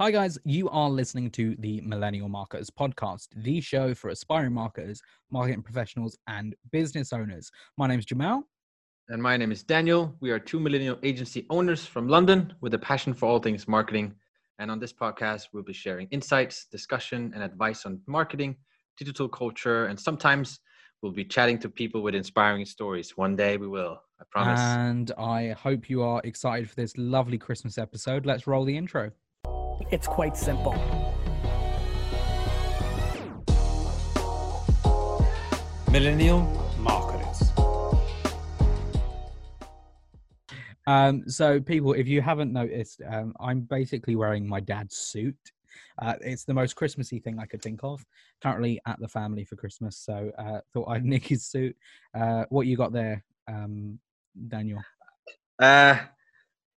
Hi, guys. You are listening to the Millennial Marketers podcast, the show for aspiring marketers, marketing professionals, and business owners. My name is Jamal. And my name is Daniel. We are two millennial agency owners from London with a passion for all things marketing. And on this podcast, we'll be sharing insights, discussion, and advice on marketing, digital culture, and sometimes we'll be chatting to people with inspiring stories. One day we will, I promise. And I hope you are excited for this lovely Christmas episode. Let's roll the intro. It's quite simple. Millennial Marketers. Um, so, people, if you haven't noticed, um, I'm basically wearing my dad's suit. Uh, it's the most Christmassy thing I could think of. Currently at the family for Christmas, so uh, thought I'd nick his suit. Uh, what you got there, um, Daniel? Uh,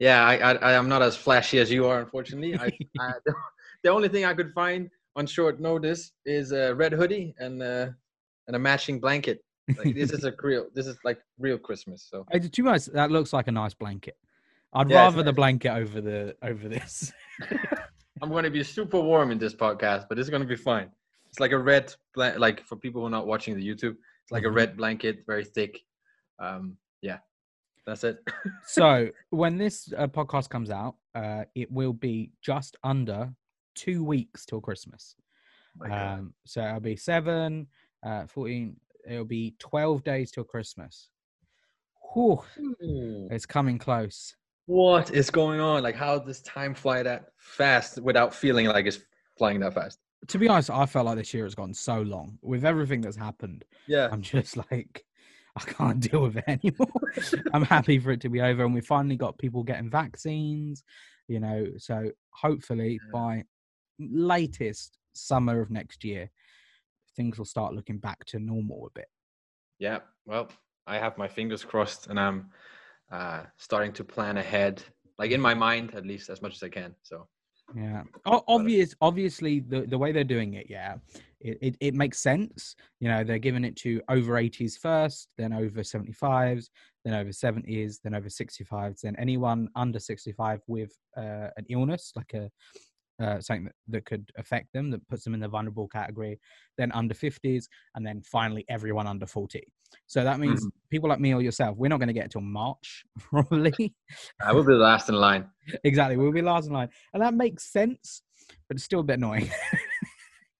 yeah, I, I am not as flashy as you are, unfortunately. I, I, the only thing I could find on short notice is a red hoodie and uh, and a matching blanket. Like, this is a real. This is like real Christmas. So Hey, honest, that looks like a nice blanket. I'd Yeah, rather the blanket over the over this. I'm going to be super warm in this podcast, but it's going to be fine. It's like a red, like for people who are not watching the YouTube, it's like a Mhm. red blanket, very thick. Um, yeah, that's it. so when this uh, podcast comes out, uh, it will be just under two weeks till Christmas. My Um, so it'll be seven, uh, 14, it'll be 12 days till Christmas. Whew, Hmm. it's coming close. What is going on? Like, how does time fly that fast without feeling like it's flying that fast? To be honest, I felt like this year has gone so long with everything that's happened. Yeah. I'm just like, I can't deal with it anymore. I'm happy for it to be over, and we finally got people getting vaccines. You know, so hopefully Yeah. by latest summer of next year, things will start looking back to normal a bit. Yeah. Well, I have my fingers crossed, and I'm uh, starting to plan ahead, like in my mind, at least as much as I can. So Yeah. O- obvious. Obviously, the the way they're doing it, yeah, it, it it makes sense. You know, they're giving it to over 80s first, then over 75s, then over 70s, then over 65s, then anyone under 65 with uh, an illness like a uh, something that, that could affect them that puts them in the vulnerable category then under 50s and then finally everyone under 40 so that means Mhm. people like me or yourself we're not going to get it till march probably I will be the last in line. exactly we'll be last in line and that makes sense but it's still a bit annoying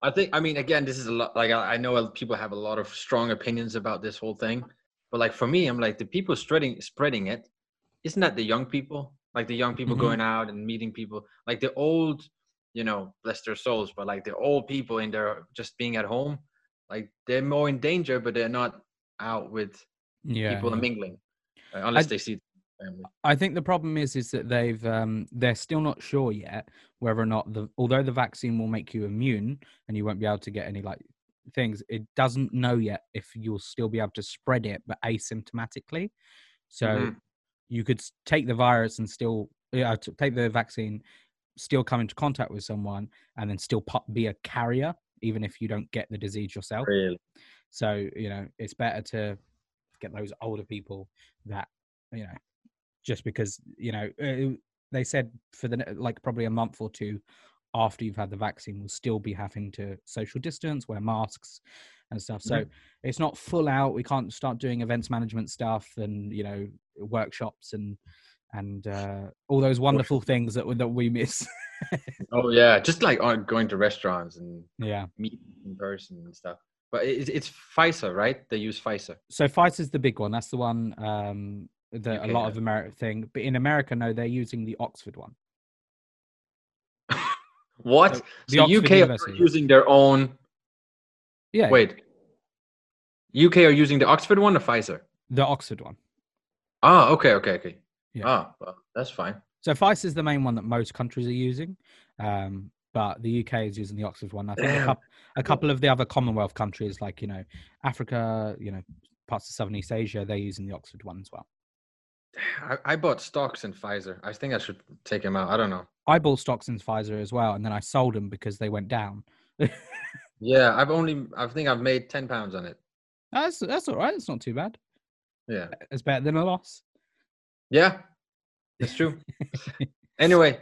I think. I mean, again, this is a lot. Like, I, I know people have a lot of strong opinions about this whole thing, but like for me, I'm like the people spreading spreading it. Isn't that the young people? Like the young people Mhm. going out and meeting people. Like the old, you know, bless their souls, but like the old people in there just being at home, like they're more in danger, but they're not out with yeah people and mingling, uh, unless they see family. I think the problem is is that they've um, they're still not sure yet whether or not the although the vaccine will make you immune and you won't be able to get any like things, it doesn't know yet if you'll still be able to spread it but asymptomatically. So Mhm. you could take the virus and still yeah t- take the vaccine, still come into contact with someone and then still be a carrier even if you don't get the disease yourself. Really? So you know, it's better to get those older people that you know, just because you know uh, they said for the like probably a month or two after you've had the vaccine, we'll still be having to social distance, wear masks, and stuff. So it's not full out. We can't start doing events management stuff and you know workshops and and uh, all those wonderful things that we- that we miss. Oh yeah, just like going to restaurants and yeah. meet in person and stuff. But it, it's Pfizer, right? They use Pfizer. So Pfizer's the big one. That's the one um, that a lot of America thing. But in America, no, they're using the Oxford one. What? So the UK are using their own. Yeah, Wait. UK are using the Oxford one or Pfizer? the Oxford one. Ah, okay, okay, okay. Yeah. Ah, well, that's fine. So Pfizer is the main one that most countries are using, um, but the UK is using the Oxford one. I think a, Damn. a couple of the other Commonwealth countries, like you know Africa, you know parts of Southern East Asia, they're using the Oxford one as well. I, I bought stocks in Pfizer. I think I should take them out. I don't know. I bought stocks in Pfizer as well, and then I sold them because they went down. Yeah, I've only. I think I've made ten pounds on it. That's that's all right. It's not too bad. Yeah. It's better than a loss. Yeah. It's true. anyway,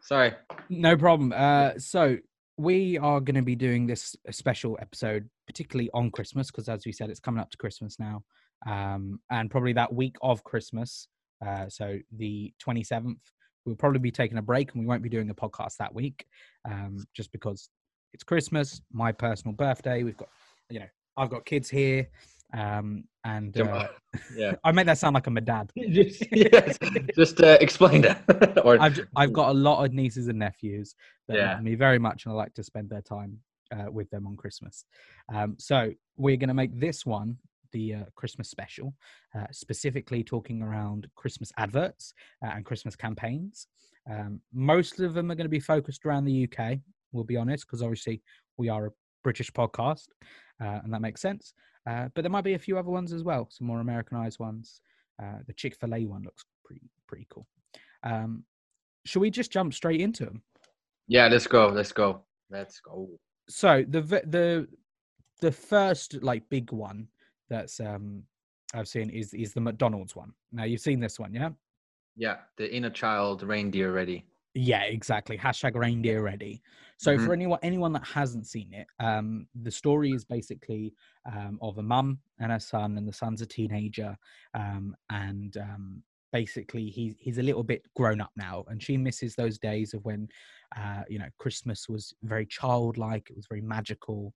sorry. No problem. Uh, so we are going to be doing this special episode, particularly on Christmas, because as we said, it's coming up to Christmas now, um, and probably that week of Christmas. Uh, so the twenty seventh, we'll probably be taking a break, and we won't be doing a podcast that week, um, just because it's Christmas, my personal birthday. We've got, you know, I've got kids here, um, and uh, Yeah. I make that sound like I'm a dad. just, yes, just uh, explain that. or I've I've got a lot of nieces and nephews that Yeah. love me very much, and I like to spend their time uh, with them on Christmas. Um, so we're going to make this one the uh, Christmas special, uh, specifically talking around Christmas adverts uh, and Christmas campaigns. Um, most of them are going to be focused around the UK. We'll be honest, because obviously we are a British podcast, uh, and that makes sense. Uh, but there might be a few other ones as well, some more Americanized ones. Uh, the Chick Fil A one looks pretty pretty cool. Um, should we just jump straight into them? yeah, let's go. Let's go. Let's go. So the the the first like big one that's um I've seen is is the McDonald's one. Now you've seen this one, yeah? Yeah, the inner child reindeer ready. Yeah, exactly. Hashtag reindeer ready. So Mhm. for anyone anyone that hasn't seen it, um, the story is basically um, of a mum and her son, and the son's a teenager, um, and um, basically he's he's a little bit grown up now, and she misses those days of when, uh, you know, Christmas was very childlike, it was very magical,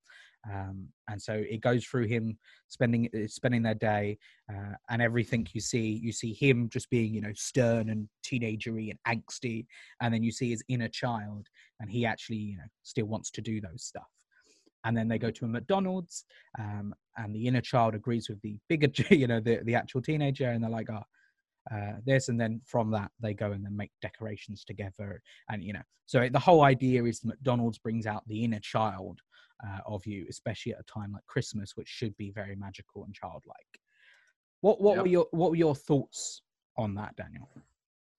um, and so it goes through him spending uh, spending their day, uh, and everything you see, you see him just being you know stern and teenagery and angsty, and then you see his inner child and he actually you know still wants to do those stuff. And then they go to a mcdonald's um, and the inner child agrees with the bigger you know the, the actual teenager and they're like oh uh, this and then from that they go and then make decorations together and you know so the whole idea is mcdonald's brings out the inner child uh, of you especially at a time like christmas which should be very magical and childlike what what Yep. were your what were your thoughts on that daniel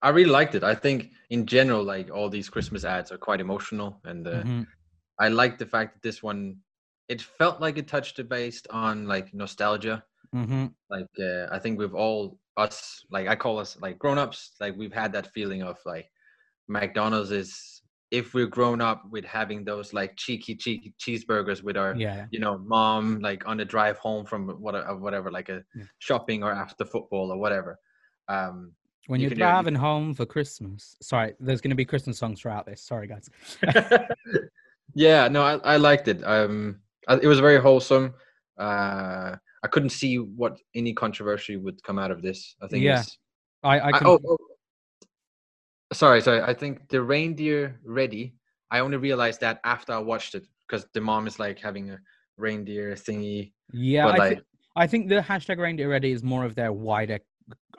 I really liked it. I think in general, like all these Christmas ads are quite emotional, and uh, Mhm. I like the fact that this one, it felt like it touched it based on like nostalgia. Mhm. Like uh, I think we've all us like I call us like grown ups. Like we've had that feeling of like McDonald's is if we're grown up with having those like cheeky cheeky cheeseburgers with our yeah you know mom like on the drive home from whatever whatever like a Yeah. shopping or after football or whatever. Um, When You you're can do driving home for Christmas. Sorry, there's going to be Christmas songs throughout this. Sorry, guys. yeah, no, I, I liked it. Um, I, it was very wholesome. Uh, I couldn't see what any controversy would come out of this. I think. Yeah, it's, I, I oh, oh, sorry, sorry. I think the reindeer ready. I only realized that after I watched it because the mom is like having a reindeer thingy. yeah, but I, like, thi- I think the hashtag reindeer ready is more of their wider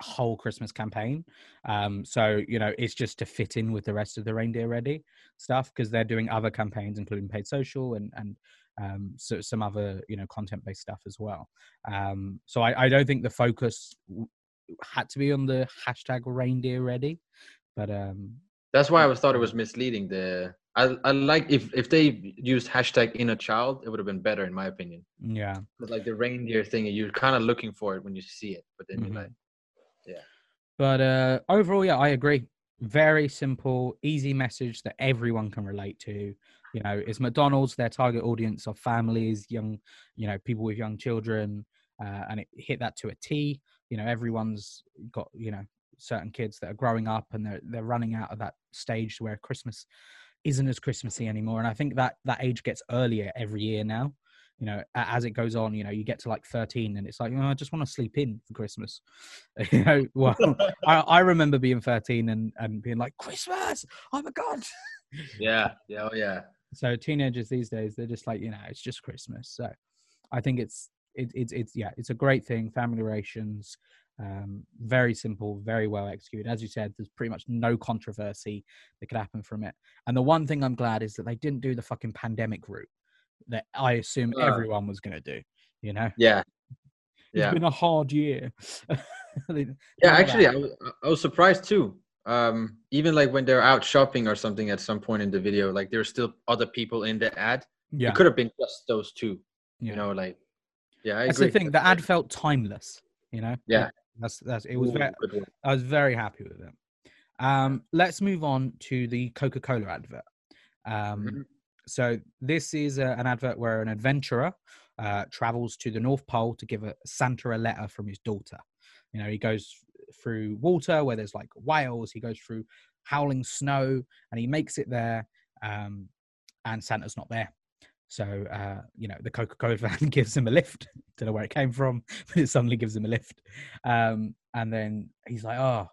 whole Christmas campaign. Um, so you know, it's just to fit in with the rest of the reindeer ready stuff because they're doing other campaigns, including paid social and and um, so some other you know content based stuff as well. Um, so I, I don't think the focus w- had to be on the hashtag reindeer ready, but um, that's why I was thought it was misleading. The I I like if if they used hashtag inner child, it would have been better in my opinion. yeah. But like the reindeer thing, you're kind of looking for it when you see it, but then Mhm. you're like, yeah. But uh, overall, yeah, I agree. Very simple, easy message that everyone can relate to. You know, it's McDonald's, their target audience of families, young, you know, people with young children, uh, and it hit that to a T. You know, everyone's got, you know, certain kids that are growing up and they're they're running out of that stage where Christmas isn't as Christmassy anymore. And I think that that age gets earlier every year now. You know, as it goes on, you know, you get to like 13 and it's like, oh, I just want to sleep in for Christmas. you know, well, I, I remember being 13 and, and being like, Christmas, I'm a God. yeah, yeah, oh yeah. So teenagers these days, they're just like, you know, it's just Christmas. So I think it's, it, it's, it's, yeah, it's a great thing. Family relations, um, very simple, very well executed. As you said, there's pretty much no controversy that could happen from it. And the one thing I'm glad is that they didn't do the fucking pandemic route that I assume Uh. everyone was going to do, you know? Yeah. It's Yeah. been a hard year. Yeah, actually. I was, I was surprised too. Um, even like when they're out shopping or something at some point in the video, like there's still other people in the ad. yeah. It could have been just those two. Yeah. You know, like yeah, I That's agree. the thing. The ad felt timeless. You know. Yeah. That's that's. It was Ooh, very. I was very happy with it. Um, let's move on to the Coca-Cola advert. Um, Mhm. So this is a, an advert where an adventurer uh, travels to the North Pole to give a Santa a letter from his daughter. You know, he goes through water where there's like whales. He goes through howling snow, and he makes it there. Um, and Santa's not there. So uh, you know, the Coca-Cola van gives him a lift. Don't know where it came from, but it suddenly gives him a lift. Um, and then he's like, "Oh,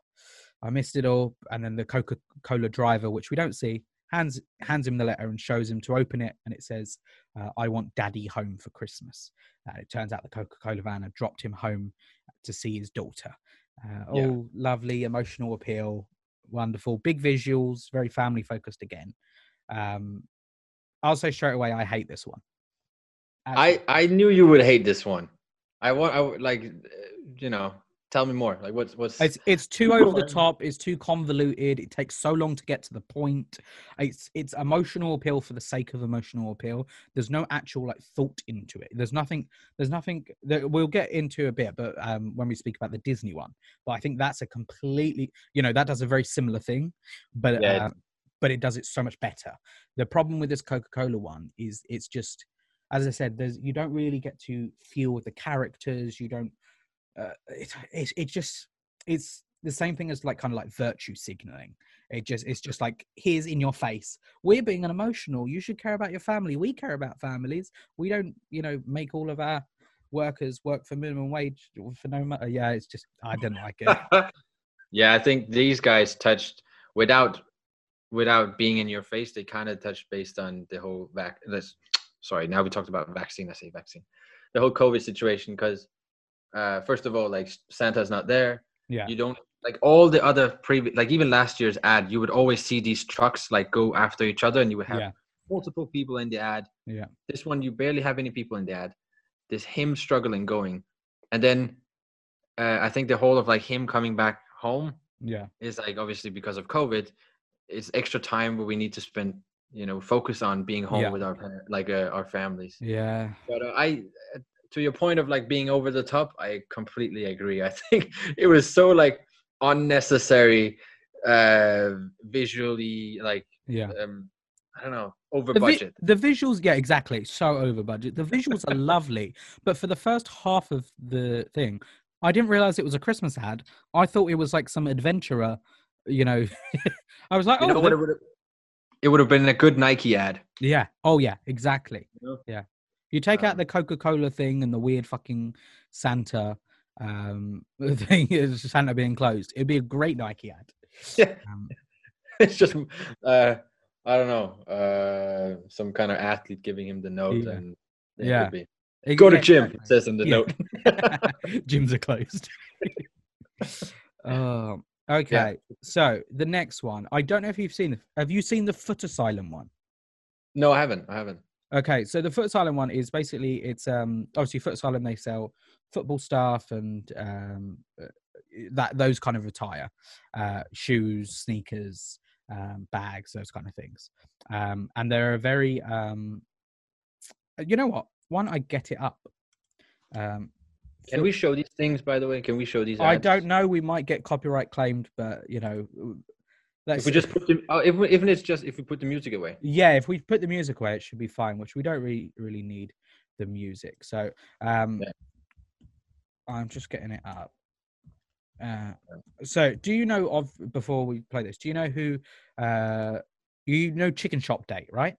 I missed it all." And then the Coca-Cola driver, which we don't see, hands hands him the letter and shows him to open it, and it says, uh, "I want Daddy home for Christmas." And it turns out the Coca-Cola van had dropped him home to see his daughter. Uh, Yeah. all lovely, emotional appeal, wonderful, big visuals, very family focused again. Um, I'll say straight away, I hate this one. I I knew you would hate this one. I want I like you know. Tell me more. Like what's what's It's it's too over the top. It's too convoluted. It takes so long to get to the point. It's it's emotional appeal for the sake of emotional appeal. There's no actual like thought into it. There's nothing. There's nothing that we'll get into a bit, but um, when we speak about the Disney one, but I think that's a completely you know that does a very similar thing, but Yeah, but it does it so much better. The problem with this Coca Cola one is it's just as I said, there's you don't really get to feel the characters. You don't. Uh, it, it it just it's the same thing as like kind of like virtue signaling. It just it's just like here's in your face. We're being an emotional. You should care about your family. We care about families. We don't you know make all of our workers work for minimum wage for no matter. Yeah, it's just I didn't like it. yeah, I think these guys touched without without being in your face. They kind of touched based on the whole vac. This, sorry, now we talked about vaccine. I say vaccine, the whole COVID situation. Because uh, first of all, like Santa's not there. Yeah. You don't like all the other previous, like even last year's ad. You would always see these trucks like go after each other, and you would have Yeah. multiple people in the ad. Yeah. This one, you barely have any people in the ad. There's him struggling going, and then uh, I think the whole of like him coming back home Yeah. is like obviously because of COVID, it's extra time where we need to spend, you know, focus on being home Yeah. with our like uh, our families. Yeah. But uh, I, to your point of like being over the top, I completely agree. I think it was so like unnecessary, uh, visually like Yeah. um, I don't know, over The, vi- budget. the visuals, yeah, exactly. So over budget. The visuals are lovely, but for the first half of the thing, I didn't realize it was a Christmas ad. I thought it was like some adventurer. You know, I was like, You oh, know what it would have? It would have been a good Nike ad. yeah, oh yeah, exactly. Know? Yeah, you take out Um, the Coca Cola thing and the weird fucking Santa um thing is Santa being closed. It'd be a great Nike ad. Yeah. Um, it's just uh I don't know, uh some kind of athlete giving him the note Yeah. and it Yeah. could be. it- Go to yeah, gym, it exactly. says in the Yeah. note. Gyms are closed. um, okay, so the next one. I don't know if you've seen. Have you seen the Foot Asylum one? No, I haven't. I haven't. Okay, so the Foot Asylum one is basically it's um obviously Foot Asylum they sell football stuff and um uh, that those kind of attire, uh, shoes, sneakers, um, bags, those kind of things. Um, and they're a very um, you know what? Why don't I get it up? Um, Can we show these things by the way? Can we show these I don't know. We might get copyright claimed, but you know, let's If we just put the oh, if we, even it's just if we put the music away. yeah, if we put the music away, it should be fine. Which we don't really really need the music. So um, Yeah. I'm just getting it up. Uh, so do you know of before we play this? Do you know who? Uh, you know Chicken Shop Date, right?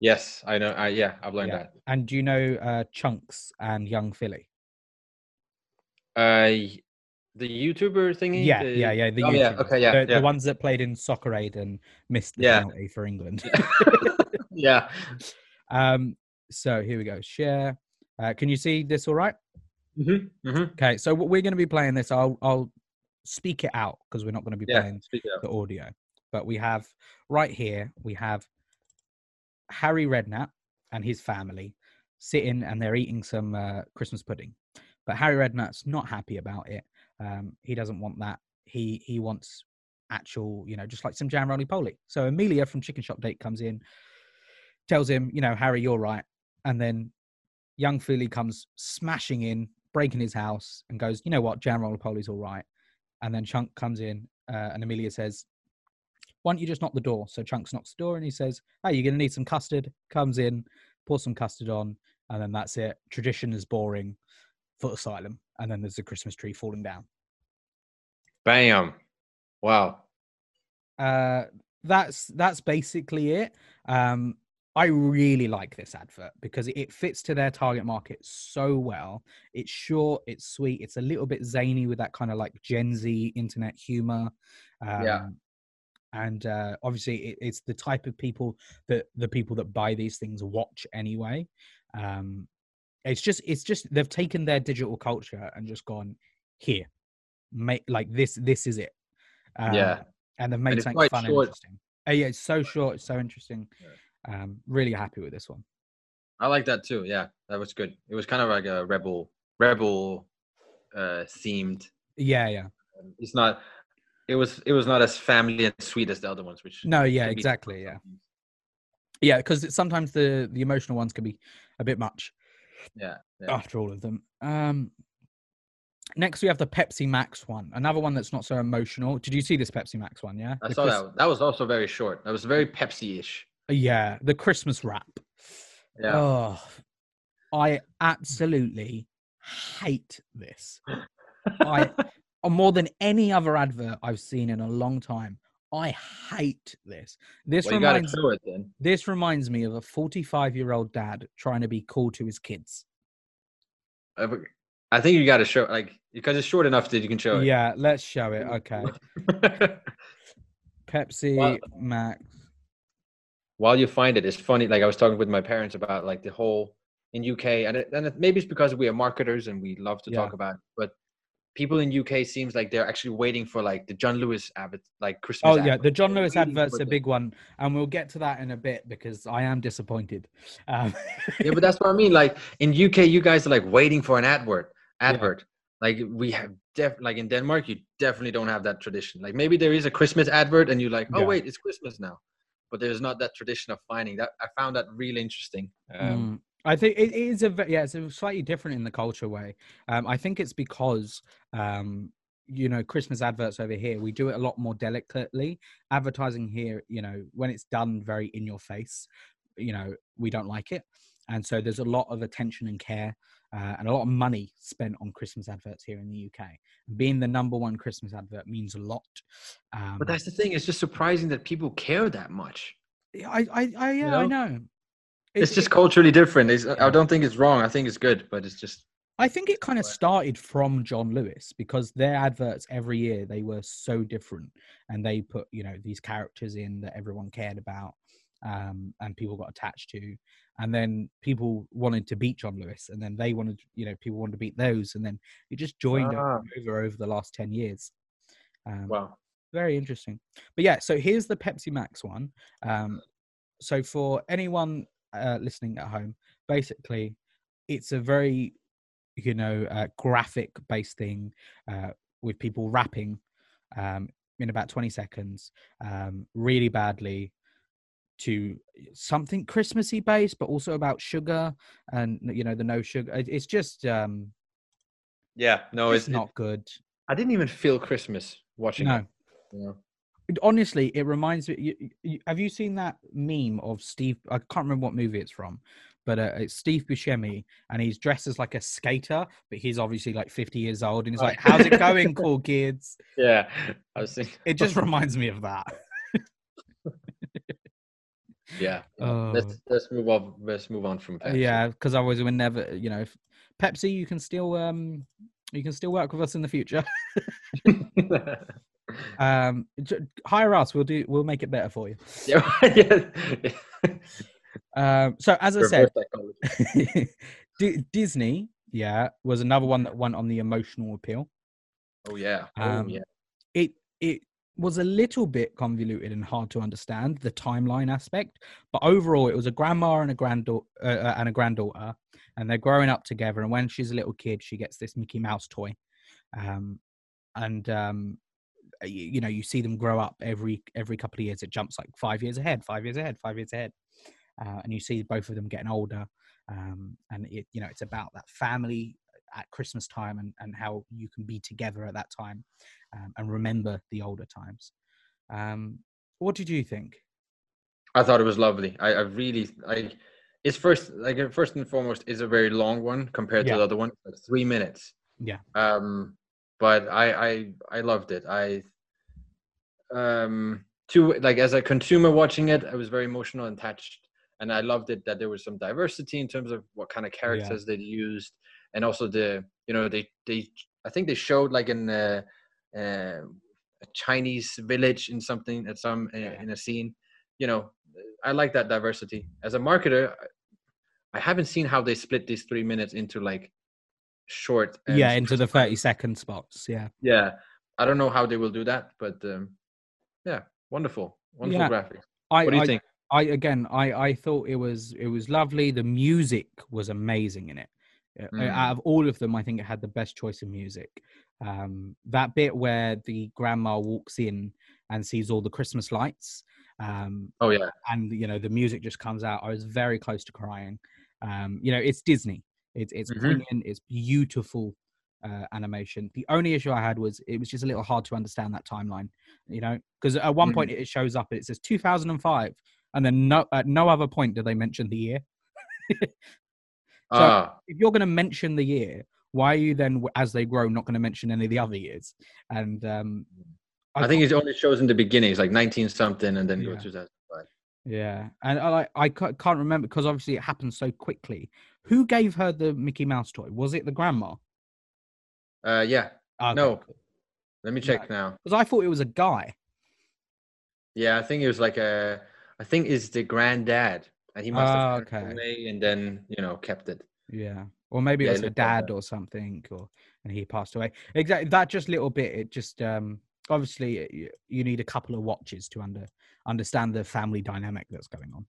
Yes, I know. I yeah, I've learned Yeah. And do you know uh, Chunkz and Yung Filly? Uh the YouTuber thingy? Yeah, the- yeah, yeah. The oh, yeah, okay, yeah, the, yeah. the ones that played in Soccer Aid and missed the Yeah. penalty for England. yeah. Um, so here we go. Share. Uh, can you see this all right? Mm-hmm. Mm-hmm. Okay. So what we're going to be playing this. I'll I'll speak it out because we're not going to be Yeah. playing Speak it up. the audio. But we have right here. We have Harry Redknapp and his family sitting and they're eating some uh, Christmas pudding. But Harry Redknapp's not happy about it. Um, he doesn't want that. He he wants actual, you know, just like some jam roly poly. So Amelia from Chicken Shop Date comes in, tells him, you know, Harry, you're right. And then Yung Filly comes smashing in, breaking his house, and goes, you know what, jam roly poly's all right. And then Chunk comes in, uh, and Amelia says, why don't you just knock the door? So Chunkz knocks the door and he says, "Hey, you're gonna need some custard." Comes in, pours some custard on, and then that's it. Tradition is boring. Foot asylum, and then there's a Christmas tree falling down. Bam. Wow. uh that's that's basically it um i really like this advert because it fits to their target market so well it's short it's sweet it's a little bit zany with that kind of like gen z internet humor um, Yeah. and uh obviously it, it's the type of people that the people that buy these things watch anyway um it's just it's just they've taken their digital culture and just gone here make like this this is it Yeah. um, and they've made it's something quite fun and short. interesting. Oh, yeah, it's so short, it's so interesting. Um, really happy with this one. I like that too. Yeah, that was good. It was kind of like a rebel, rebel, uh, themed. Yeah, yeah. It's not. It was. It was not as family and sweet as the other ones, which. No, yeah, be exactly. Yeah, yeah. Because sometimes the the emotional ones can be a bit much Yeah. yeah. after all of them. Um, next we have the Pepsi Max one, another one that's not so emotional. Did you see this Pepsi Max one? Yeah, I The saw Chris- that. That was also very short. That was very Pepsi-ish. Yeah, the Christmas wrap. Yeah. Oh, I absolutely hate this. I more than any other advert I've seen in a long time. I hate this. This well, reminds it then. this reminds me of a 45 year old dad trying to be cool to his kids. I think you got to show like because it's short enough that you can show it. Yeah, let's show it. Okay. Pepsi Well- Max. While you find it, it's funny. Like I was talking with my parents about like the whole in UK, and it, and it, maybe it's because we are marketers and we love to talk Yeah. about. But people in UK seems like they're actually waiting for like the John Lewis advert, like Christmas. Oh yeah, advert. the John Lewis waiting advert's a big one, and we'll get to that in a bit because I am disappointed. Um, yeah, but that's what I mean. Like in UK, you guys are like waiting for an advert. Yeah. Advert. Like we have def like in Denmark, you definitely don't have that tradition. Like maybe there is a Christmas advert, and you're like, oh Yeah. wait, it's Christmas now. But there's not that tradition of finding that. I found that really interesting. Um, Mm. I think it is a yeah, it's a slightly different in the culture way. Um, I think it's because um, you know Christmas adverts over here we do it a lot more delicately. Advertising here, you know, when it's done very in your face, you know, we don't like it, and so there's a lot of attention and care uh, and a lot of money spent on Christmas adverts here in the UK. Being the number one Christmas advert means a lot. Um, But that's the thing. It's just surprising that people care that much. I, I, I yeah, I know? know. It's It- just culturally different. It's, I don't think it's wrong. I think it's good, but it's just I think it kind of started from John Lewis because their adverts every year they were so different, and they put you know these characters in that everyone cared about, um, and people got attached to, and then people wanted to beat John Lewis, and then they wanted you know people wanted to beat those, and then it just joined Ah. over over the last ten years. Um, wow. very interesting. But yeah, so here's the Pepsi Max one. Um, so for anyone uh, listening at home, basically, it's a very, you know, uh, graphic based thing uh, with people rapping um, in about 20 seconds, um, really badly to something Christmassy based, but also about sugar and you know the no sugar. It's just um, Yeah. No, it's it's not good. I didn't even feel Christmas watching No. it. You know? Honestly it reminds me you, you, have you seen that meme of steve i can't remember what movie it's from but uh, it's steve buscemi and he's dressed as like a skater but he's obviously like 50 years old and he's like how's it going cool kids Yeah. I was thinking. it just reminds me of that Yeah. Oh. Let's let's move on. Let's move on from. Pepsi. yeah because i was never you know if, pepsi you can still um you can still work with us in the future um j- hire us we'll do we'll make it better for you yeah. yeah. um so as i said Reverse psychology. D- Disney, yeah, was another one that went on the emotional appeal. Oh yeah. Oh Um, yeah. It it was a little bit convoluted and hard to understand the timeline aspect, but overall, it was a grandma and a granddaughter uh, and a granddaughter, and they're growing up together. And when she's a little kid, she gets this Mickey Mouse toy, um, and um, you, you know you see them grow up every every couple of years. It jumps like five years ahead, five years ahead, five years ahead, uh, and you see both of them getting older. Um, and it you know it's about that family at Christmas time and, and how you can be together at that time um, and remember the older times. Um, What did you think? I thought it was lovely. I, I really like. It's first like uh, first and foremost is a very long one compared Yeah. to the other one, three minutes. Yeah. Um, but I I I loved it. I um to like as a consumer watching it, I was very emotional and attached, and I loved it that there was some diversity in terms of what kind of characters they used, and also the you know they they I think they showed like in uh, uh, a Chinese village in something at some uh, Yeah. in a scene, you know. I like that diversity. As a marketer, I- I haven't seen how they split these three minutes into like short. yeah, into the 30 second spots. Yeah. Yeah, I don't know how they will do that, but um, yeah, wonderful, wonderful Yeah. graphics. I, What do you I, think? I again, I I thought it was it was lovely. The music was amazing in it. Uh, Mm. Out of all of them, I think it had the best choice of music. Um, that bit where the grandma walks in and sees all the Christmas lights, um, Oh yeah, and you know the music just comes out. I was very close to crying. Um, you know, it's Disney. It's it's Mhm. brilliant. It's beautiful uh, animation. The only issue I had was it was just a little hard to understand that timeline. You know, because at one point it shows up. It says 2005, and then no at no other point do they mention the year. So- ah, If you're going to mention the year, why are you then, as they grow, not going to mention any of the other years? And um, I, think it only shows in the beginning. It's like nineteen something, and then Yeah. go to that. Yeah, and I I can't remember because obviously it happened so quickly. Who gave her the Mickey Mouse toy? Was it the grandma? Uh, yeah. Okay, No. Let me check now. because I thought it was a guy. Yeah, I think it was like a. I think it's the granddad, and he must have passed okay. away and then you know kept it. Yeah, or maybe Yeah, it it was her looked like dad or something, or and he passed away. Exactly that just little bit. It just um obviously it- you, you need a couple of watches to under understand the family dynamic that's going on.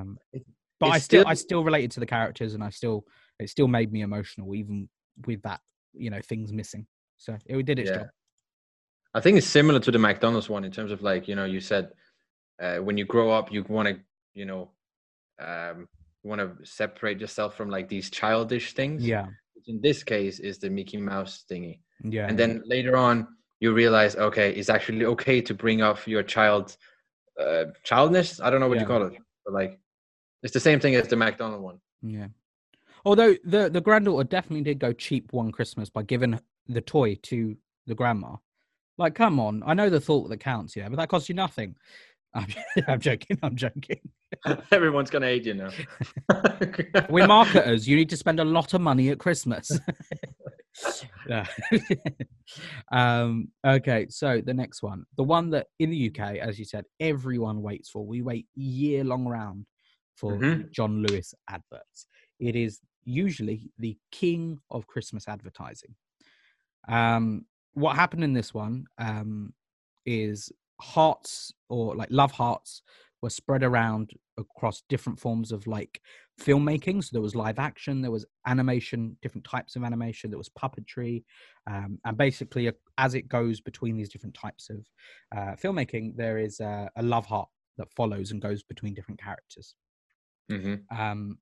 Um, It- but I it's still I still- still related to the characters, and I still it still made me emotional, even with that you know things missing. So it did its Yeah. job. I think it's similar to the McDonald's one in terms of like you know you said uh, when you grow up you want to you know um, want to separate yourself from like these childish things. Yeah, Which in this case is the Mickey Mouse thingy, yeah. and then later on you realize okay it's actually okay to bring up your child uh, childness. I don't know what you call it, but like it's the same thing as the McDonald one. Yeah. Although the the granddaughter definitely did go cheap one Christmas by giving the toy to the grandma. Like, come on! I know the thought that counts, yeah, but that costs you nothing. I'm, I'm joking. I'm joking. Everyone's gonna hate you now. We're marketers. You need to spend a lot of money at Christmas. Um, okay, so the next one, the one that in the UK, as you said, everyone waits for. We wait year long round for Mhm. John Lewis adverts. It is usually the king of Christmas advertising. Um, what happened in this one um, is hearts or like love hearts were spread around across different forms of like filmmaking. So there was live action, there was animation, different types of animation, there was puppetry, um, and basically, as it goes between these different types of uh, filmmaking, there is a, a love heart that follows and goes between different characters. Hmm Um,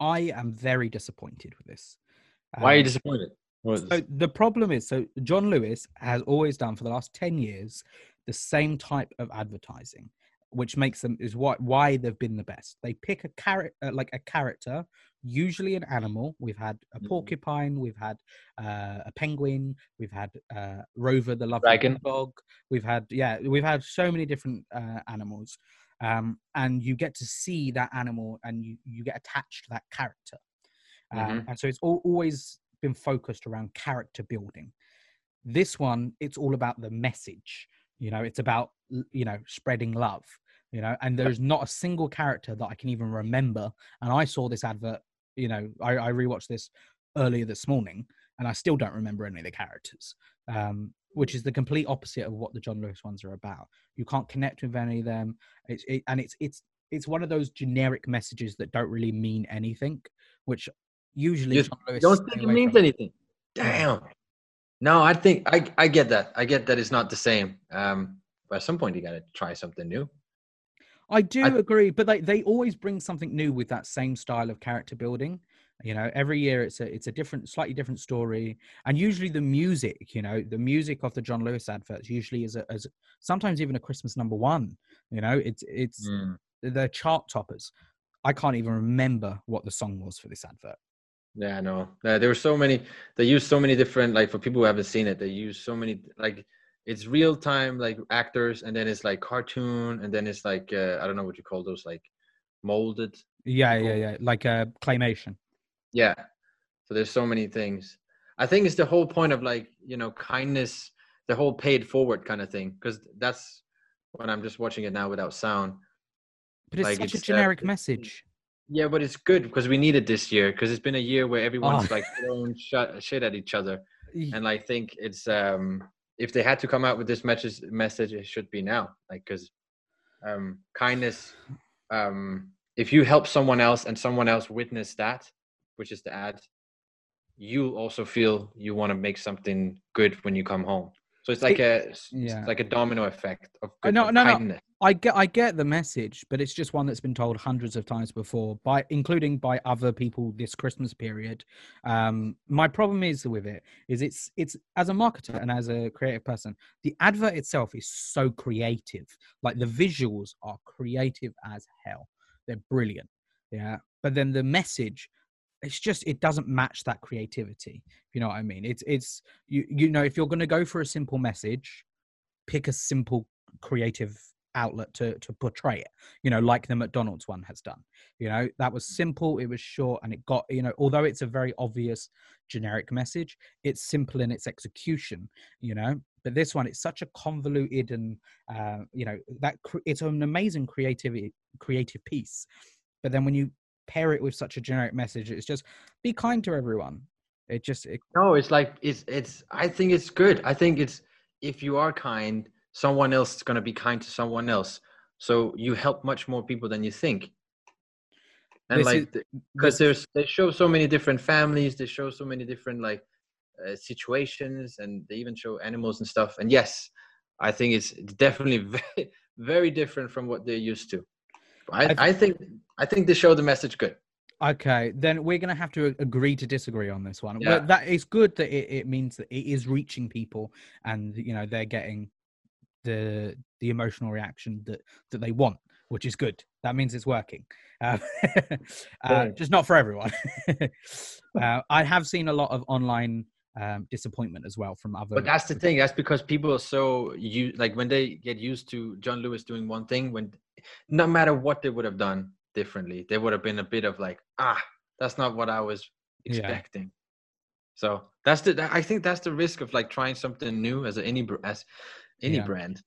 I am very disappointed with this. Why are you Um, disappointed? So the problem is, so John Lewis has always done for the last ten years the same type of advertising, which makes them is why why they've been the best. They pick a character, like a character, usually an animal. We've had a Mhm. porcupine, we've had uh, a penguin, we've had uh, Rover the lovely Dragon. dog. We've had yeah, we've had so many different uh, animals, um, and you get to see that animal and you you get attached to that character. Um, and so it's al- always been focused around character building. This one, it's all about the message. You know, it's about you know spreading love. You know, and there's not a single character that I can even remember. And I saw this advert. You know, I, I rewatched this earlier this morning, and I still don't remember any of the characters. Um, which is the complete opposite of what the John Lewis ones are about. You can't connect with any of them. It's it, and it's it's it's one of those generic messages that don't really mean anything, which usually You John Lewis don't think it means from. anything. Damn. No, I think I I get that. I get that it's not the same. Um, but at some point you got to try something new. I do I- agree, but they, they always bring something new with that same style of character building. You know, every year it's a it's a different, slightly different story, and usually the music, you know, the music of the John Lewis adverts usually is a, as sometimes even a Christmas number one. You know, it's it's Mm. they're chart toppers. I can't even remember what the song was for this advert. Yeah, no. Uh, there were so many. They use so many different. Like for people who haven't seen it, they use so many. Like it's real time, like actors, and then it's like cartoon, and then it's like uh, I don't know what you call those, like molded. Yeah, yeah, yeah, like a claymation. Yeah. So there's so many things. I think it's the whole point of like you know kindness, the whole paid forward kind of thing, because that's when I'm just watching it now without sound. But it's Like, such it's, a uh, generic it's- message. Yeah, but it's good because we need it this year because it's been a year where everyone's Oh. like throwing shut, shit at each other. And I think it's um if they had to come out with this message message it should be now like because um kindness um if you help someone else and someone else witness that which is the ad you also feel you want to make something good when you come home so it's like a it's like a domino effect of, Uh, good, no, no, no. I get I get the message, but it's just one that's been told hundreds of times before, by including by other people this Christmas period. Um, my problem is with it is it's it's as a marketer and as a creative person, the advert itself is so creative. Like the visuals are creative as hell. They're brilliant. Yeah. But then the message, it's just it doesn't match that creativity. You know what I mean. It's it's you you know, if you're gonna go for a simple message, pick a simple creative outlet to to portray it you know like the mcdonald's one has done you know that was simple it was short and it got you know although it's a very obvious generic message it's simple in its execution you know but this one it's such a convoluted and uh, you know that it's an amazing creativity creative piece but then when you pair it with such a generic message it's just be kind to everyone. It just it, no it's like it's it's i think it's good. I think it's if you are kind someone else is going to be kind to someone else. So you help much more people than you think. And like because there's they show so many different families they show so many different like uh, situations and they even show animals and stuff. And yes i think it's, it's definitely very very different from what they're used to I, I think i think they show the message good Okay, then we're going to have to agree to disagree on this one. Yeah. But that is good that it, it means that it is reaching people, and you know they're getting the the emotional reaction that that they want, which is good. That means it's working. Uh, uh, just not for everyone. uh, I have seen a lot of online um, disappointment as well from other. But that's the thing. That's because people are so you like when they get used to John Lewis doing one thing. When no matter what they would have done differently, there would have been a bit of like, ah, that's not what I was Yeah. expecting. So that's the. I think that's the risk of like trying something new as any as any Yeah. brand.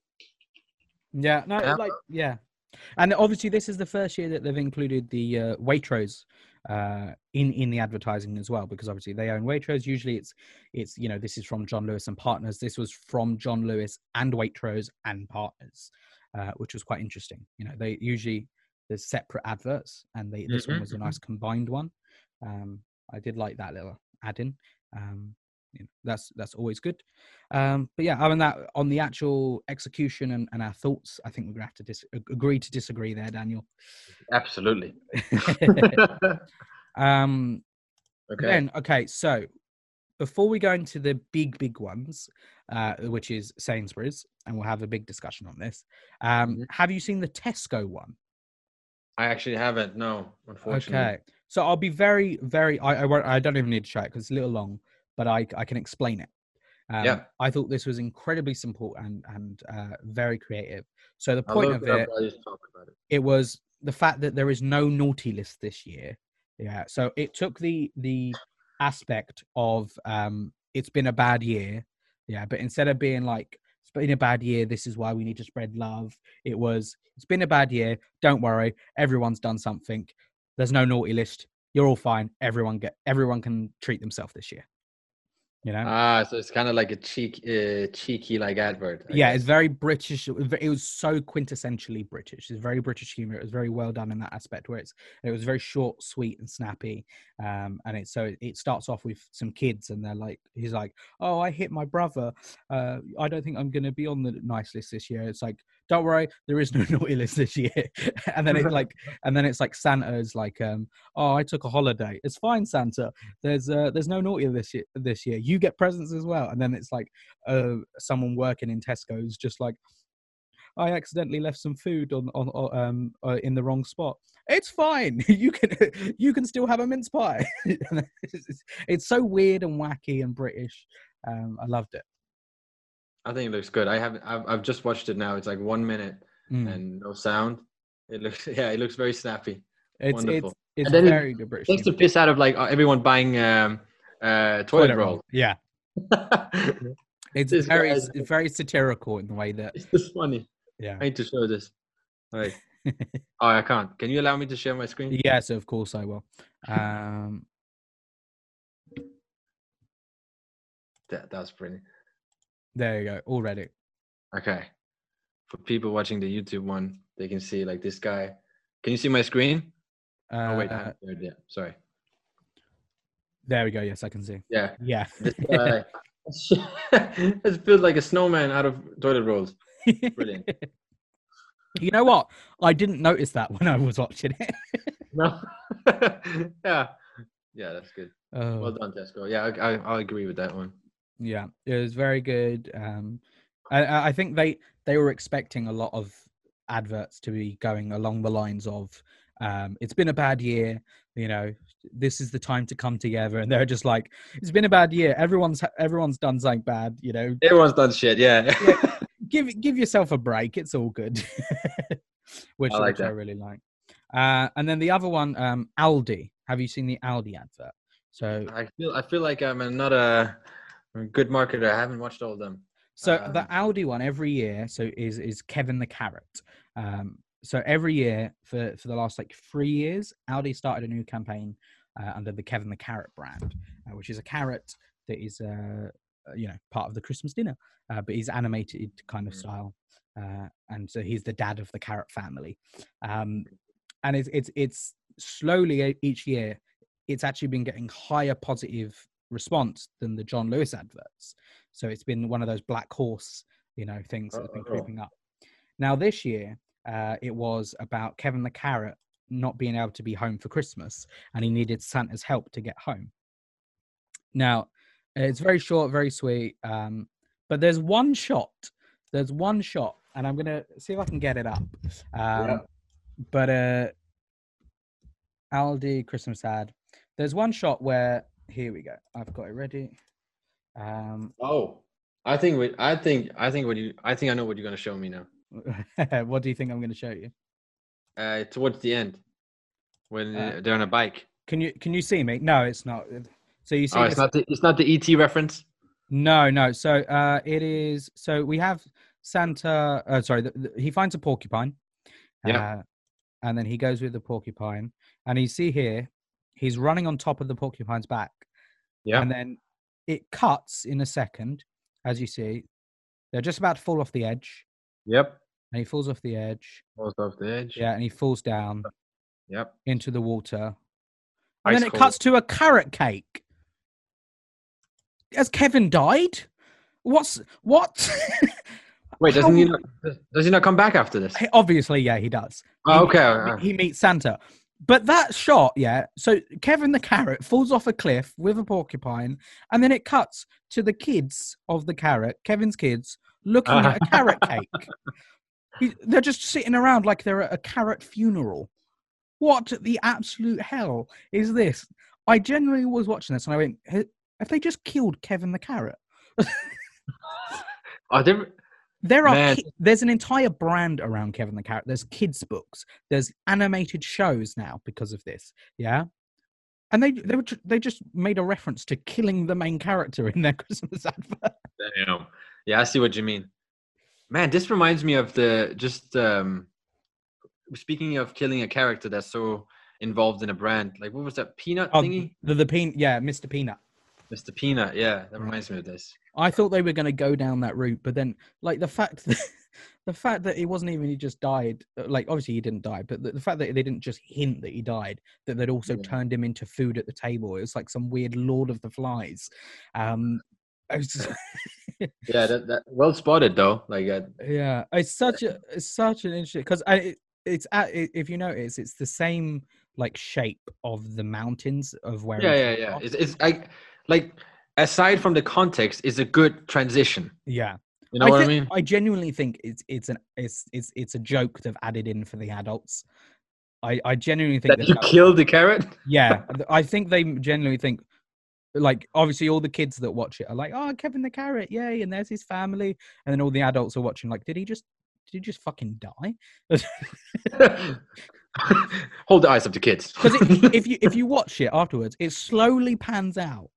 Yeah, no, Yeah. like yeah, and obviously this is the first year that they've included the uh, Waitrose uh, in in the advertising as well, because obviously they own Waitrose. Usually it's it's you know this is from John Lewis and Partners. This was from John Lewis and Waitrose and Partners, uh, which was quite interesting. You know they usually there's separate adverts, and they this one Mhm, was a mhm. nice combined one. Um, I did like that little add in. Um, you know, that's that's always good. Um, but yeah, than that, on the actual execution and, and our thoughts, I think we're gonna have to dis- agree to disagree there, Daniel. Absolutely. um, okay. Then okay, so before we go into the big big ones, uh, which is Sainsbury's, and we'll have a big discussion on this. Um, Mhm. Have you seen the Tesco one? I actually haven't. No, unfortunately. Okay, so I'll be very very. I I, won't, I don't even need to show it because it's a little long, but I I can explain it. Um, Yeah. I thought this was incredibly simple and and uh, very creative. So the point of it up it while you talk about it. it was the fact that there is no naughty list this year. Yeah. So it took the the aspect of um it's been a bad year. Yeah. But instead of being like it's been a bad year, this is why we need to spread love. It was it's been a bad year. Don't worry, everyone's done something. There's no naughty list. You're all fine. Everyone get everyone can treat themselves this year. You know? Ah, so it's kind of like a cheek, uh, cheeky like advert. I yeah, guess. it's very British. It was ve- it was so quintessentially British. It's very British humor. It was very well done in that aspect, where it's it was very short, sweet, and snappy. Um, and it so it starts off with some kids, and they're like, he's like, "Oh, I hit my brother. Uh, I don't think I'm going to be on the nice list this year." It's like, don't worry, there is no naughty list this year. and then it's like, and then it's like Santa's like, um, oh, I took a holiday. It's fine, Santa. There's uh, there's no naughty this year. This year, you get presents as well. And then it's like, uh, someone working in Tesco's just like, I accidentally left some food on on, on um uh, in the wrong spot. It's fine. You can you can still have a mince pie. it's, it's so weird and wacky and British. Um, I loved it. I think it looks good. I have I've, I've just watched it now. It's like one minute Mm. and no sound. It looks yeah, it looks very snappy. It's wonderful. it's it's And then very good Takes the piss out of like uh, everyone buying um uh toilet, roll. Yeah, it's This very guy's- it's very satirical in the way that it's just funny. yeah. I need to show this. All right. Oh, I can't. Can you allow me to share my screen? yes, of course I will. Um, That that's pretty. There you go. Already. Okay. For people watching the YouTube one, they can see like this guy. Can you see my screen? Uh, oh wait, I haven't shared. Sorry. there we go. Yes, I can see. Yeah. Yeah. This guy. it's built like a snowman out of toilet rolls. Brilliant. you know what? I didn't notice that when I was watching it. No. yeah. Yeah, that's good. Oh. Well done, Tesco. Yeah, I, I I'll agree with that one. Yeah, it was very good. Um, I- I, think they they were expecting a lot of adverts to be going along the lines of, um, "It's been a bad year," you know, "This is the time to come together," and they're just like, "It's been a bad year. Everyone's everyone's done something bad," you know. Everyone's done shit. Yeah. give give yourself a break. It's all good. which, I like which I really like. Uh, and then the other one, um, Aldi. Have you seen the Aldi advert? So I feel I feel like I'm not a good marketer. I haven't watched all of them. So the Um, Aldi one every year, so is is Kevin the Carrot. Um, so every year for for the last like three years, Aldi started a new campaign uh, under the Kevin the Carrot brand, uh, which is a carrot that is uh, uh, you know part of the Christmas dinner, uh, but he's animated kind of Mm. style, uh, and so he's the dad of the carrot family, um, and it's it's it's slowly e- each year, it's actually been getting higher positive response than the John Lewis adverts. So it's been one of those black horse, you know, things that have been Oh. creeping up. Now this year, uh, it was about Kevin the Carrot not being able to be home for Christmas, and he needed Santa's help to get home. Now, it's very short, very sweet, um, but there's one shot. There's one shot, and I'm gonna see if I can get it up. Um, But uh, Aldi Christmas ad. There's one shot where here we go. I've got it ready. Um, Oh, I think we, I think I think what you I think I know what you're gonna show me now. what do you think I'm going to show you? Uh, towards the end, when Uh, they're on a bike. Can you can you see me? No, it's not. So you see? Oh, this- it's not the it's not the ET reference. No, no. So uh, it is. So we have Santa. Uh, sorry, the, the, he finds a porcupine. Yeah. Uh, and then he goes with the porcupine, and you see here, he's running on top of the porcupine's back. Yeah. And then it cuts in a second, as you see. They're just about to fall off the edge, Yep. and he falls off the edge. Falls off the edge. Yeah, and he falls down Yep. into the water. And Ice then it cold. cuts to a carrot cake. Has Kevin died? What's what? Wait, doesn't he How- not? does- he not come back after this? Obviously, yeah, he does. Oh, he- okay. uh, He meets Santa. But that shot, yeah. So Kevin the carrot falls off a cliff with a porcupine, and then it cuts to the kids of the carrot, Kevin's kids, looking at a carrot cake. He, they're just sitting around like they're at a carrot funeral. What the absolute hell is this? I genuinely was watching this and I went, "Ha- have they just killed Kevin the carrot? Oh, there. There are ki- there's an entire brand around Kevin the Carrot. There's kids books. There's animated shows now because of this. Yeah, and they they were they just made a reference to killing the main character in their Christmas advert. Damn. Yeah, I see what you mean. Man, this reminds me of the just um speaking of killing a character that's so involved in a brand. Like what was that peanut Oh, thingy? the the peanut, yeah, Mr. Peanut. Mr. Peanut. Yeah, that reminds me of this. I thought they were going to go down that route, but then like the fact that the fact that it wasn't even he just died. uh, Like obviously he didn't die, but the, the fact that they didn't just hint that he died, that they'd also Yeah. turned him into food at the table. It was like some weird Lord of the Flies. Um, It's- Yeah, that, that well spotted though. Like, uh, yeah, it's such a it's such an interesting because it, it's at, i if you notice it's the same like shape of the mountains of where yeah, yeah, yeah. It's, it's I, like aside from the context, it's a good transition. yeah. You know what I mean? I genuinely think it's it's an it's it's it's a joke they've added in for the adults. I I genuinely think That they've you killed the carrot. yeah, I think they genuinely think like obviously all the kids that watch it are like, oh Kevin the carrot, yay, and there's his family, and then all the adults are watching like, did he just did he just fucking die? Hold the eyes up to kids. Because if you if you watch it afterwards, it slowly pans out,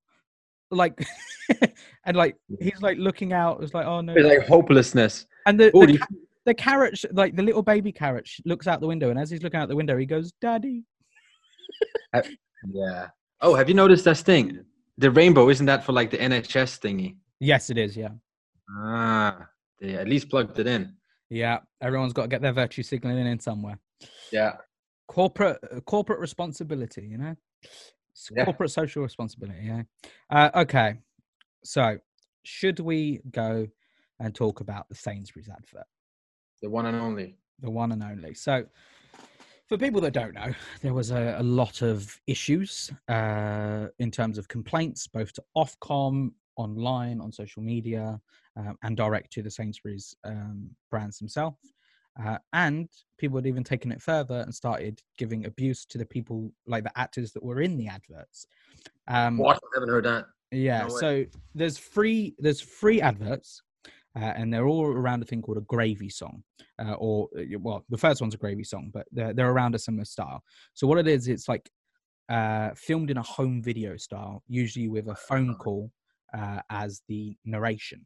like, and like he's like looking out. It's like, oh no, It's like hopelessness. and the Oh, the, ca- the carrot, sh- like the little baby carrot, sh- looks out the window, and as he's looking out the window, he goes, "Daddy." Yeah. Oh, have you noticed that thing? The rainbow isn't that for like the NHS thingy? Yes, it is. Yeah, Ah, they at least plugged it in. yeah. Everyone's got to get their virtue signaling in somewhere. Yeah. Corporate uh, corporate responsibility, you know, Yeah. corporate social responsibility. Yeah. Uh, okay, so should we go and talk about the Sainsbury's advert? The one and only. the one and only. So, for people that don't know, there was a, a lot of issues uh, in terms of complaints, both to Ofcom, online, on social media, um, and direct to the Sainsbury's um, brands themselves. Uh, and people had even taken it further and started giving abuse to the people, like the actors that were in the adverts. Um, What? I haven't heard that. yeah, No so there's free there's free adverts, uh, and they're all around a thing called a gravy song, uh, or uh, well, the first one's a gravy song, but they're they're around a similar style. So what it is, it's like uh, filmed in a home video style, usually with a phone call uh, as the narration.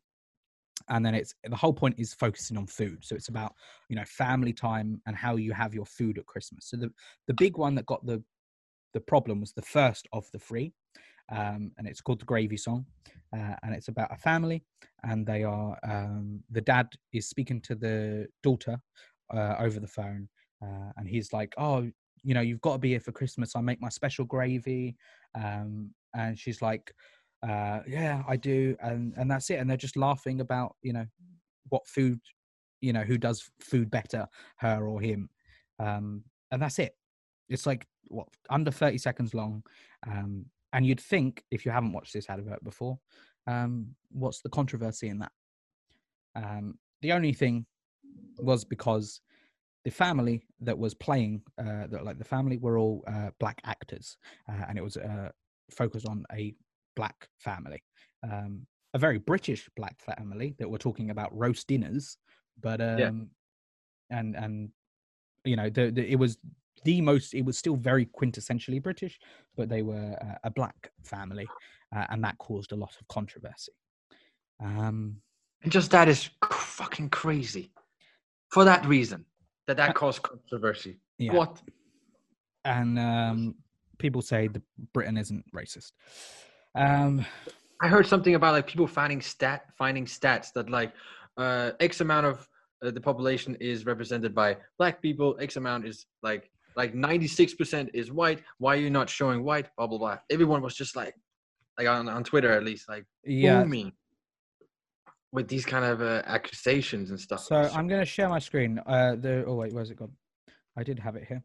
And then it's the whole point is focusing on food. So it's about you know family time and how you have your food at Christmas. So the the big one that got the the problem was the first of the three, um, and it's called the Gravy Song, uh, and it's about a family, and they are um, the dad is speaking to the daughter uh, over the phone, uh, and he's like, "Oh, you know, you've got to be here for Christmas. I make my special gravy," um, and she's like, uh, "Yeah, I do," and and that's it, and they're just laughing about you know what food, you know, who does food better, her or him, um, and that's it. It's like what under 30 seconds long um, and you'd think if you haven't watched this advert before um, what's the controversy in that um, the only thing was because the family that was playing uh, that like the family were all uh, black actors uh, and it was uh, focused on a black family um, a very british black family that were talking about roast dinners but um Yeah. and and you know the, the it was the most it was still very quintessentially british but they were uh, a black family uh, and that caused a lot of controversy um And just that is fucking crazy. For that reason, that that Uh, caused controversy. yeah What? and um people say the britain isn't racist um I heard something about like people finding stat finding stats that like uh X amount of uh, the population is represented by black people. X amount is like like ninety six percent is white. Why are you not showing white? Blah blah blah. Everyone was just like like on on Twitter at least like yeah booming with these kind of uh, accusations and stuff. So I'm going to share my screen. Uh, the oh wait, where's it gone? I did have it here.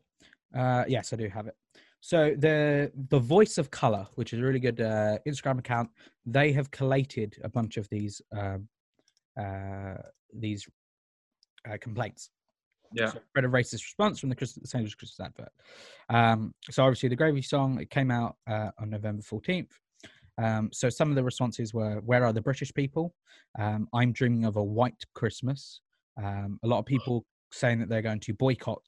Uh, yes, I do have it. So the the Voice of Color, which is a really good uh, Instagram account, they have collated a bunch of these um, uh, these uh, complaints. yeah. So spread a racist response from the Christ- St. Louis Christmas advert. Um, so obviously the Gravy song it came out uh, on November 14th. Um, so some of the responses were, "Where are the British people?" Um, I'm dreaming of a white Christmas. Um, a lot of people saying that they're going to boycott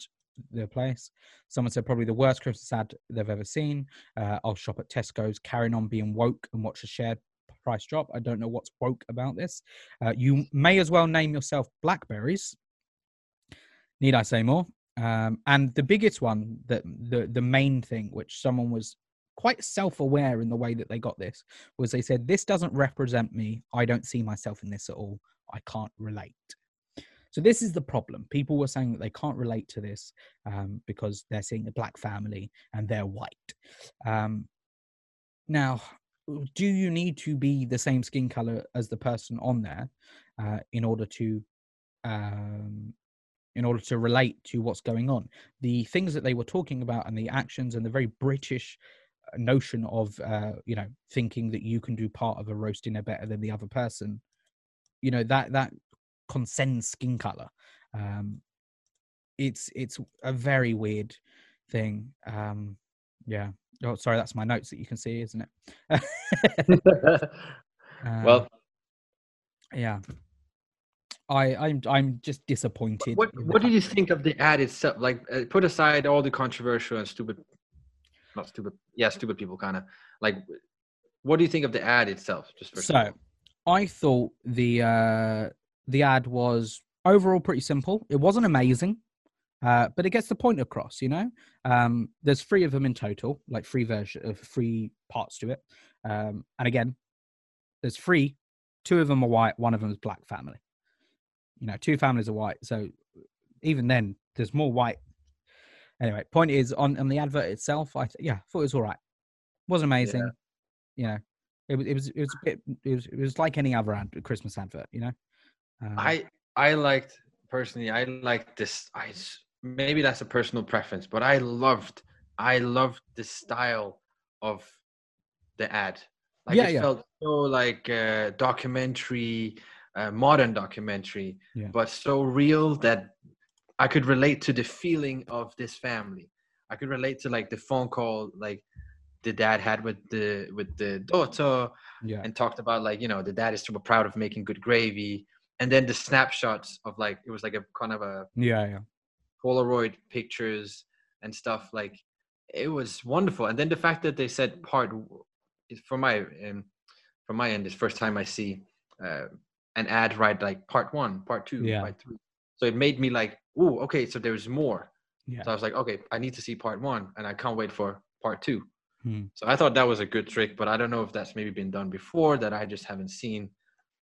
the place. Someone said probably the worst Christmas ad they've ever seen. Uh, I'll shop at Tesco's, carrying on being woke and watch a shared price drop. I don't know what's woke about this. Uh, you may as well name yourself Blackberries. Need I say more? Um, and the biggest one, that the the main thing, which someone was quite self-aware in the way that they got this, was they said, "This doesn't represent me. I don't see myself in this at all. I can't relate." So this is the problem. People were saying that they can't relate to this um, because they're seeing a black family and they're white. Um, now, do you need to be the same skin color as the person on there uh, in order to um, in order to relate to what's going on the things that they were talking about and the actions and the very british uh, notion of uh, you know thinking that you can do part of a roast dinner better than the other person you know that that consens skin color um it's it's a very weird thing um yeah oh sorry that's my notes that you can see isn't it Um, well, yeah i i'm i'm just disappointed what what did you think of the ad itself? Like, uh, put aside all the controversial and stupid, not stupid, yeah, stupid people, kind of. Like, what do you think of the ad itself? Just so i thought the uh the ad was overall pretty simple. It wasn't amazing uh but it gets the point across you know? Um there's three of them in total like three version of three parts to it. Um and again there's three. Two of them are white one of them is black family. You know two families are white so even then there's more white. Anyway point is on on the advert itself i th- yeah thought it was all right. Wasn't amazing. You know it was it was it was a bit it was it was like any other ad, christmas advert you know um, I I liked personally. I liked this. I maybe that's a personal preference, but I loved I loved the style of the ad. Like Yeah, it yeah. felt so like uh, documentary, uh, modern documentary, Yeah. but so real that I could relate to the feeling of this family. I could relate to like the phone call like the dad had with the with the daughter yeah and talked about like you know the dad is super proud of making good gravy and then the snapshots of like it was like a kind of a yeah yeah polaroid pictures and stuff like it was wonderful and then the fact that they said part from my um, from my end is first time i see uh, an ad right like part one part two Yeah. part three so it made me like oh okay so there's more Yeah. so i was like okay i need to see part one and i can't wait for part two Hmm. so i thought that was a good trick but i don't know if that's maybe been done before that i just haven't seen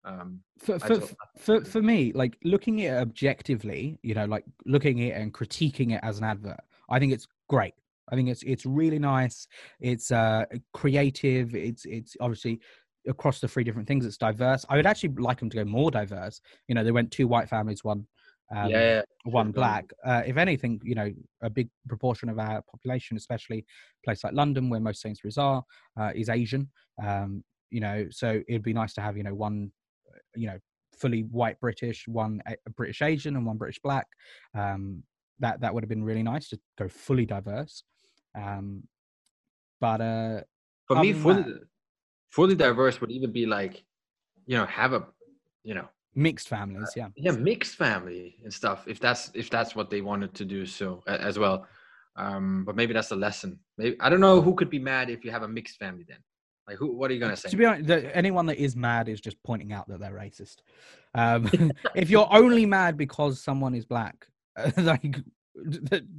um for for, for for me like looking at it objectively you know like looking at it and critiquing it as an advert i think it's great. I think it's it's really nice. It's uh creative. It's it's obviously across the three different things it's diverse. I would actually like them to go more diverse. You know they went two white families one um, yeah, yeah one black. Uh, if anything, you know, a big proportion of our population, especially a place like London, where most Sainsbury's are, uh, is Asian. Um, you know, so it'd be nice to have, you know, one, you know, fully white British, one a- British Asian, and one British black. Um, that that would have been really nice to go fully diverse. Um, but uh, for me fully that- fully diverse would even be like you know have a you know mixed families, yeah, yeah mixed family and stuff if that's if that's what they wanted to do so as well um but maybe that's a lesson maybe i don't know who could be mad if you have a mixed family then like who what are you gonna say To be honest, the, anyone that is mad is just pointing out that they're racist. Um, if you're only mad because someone is black, like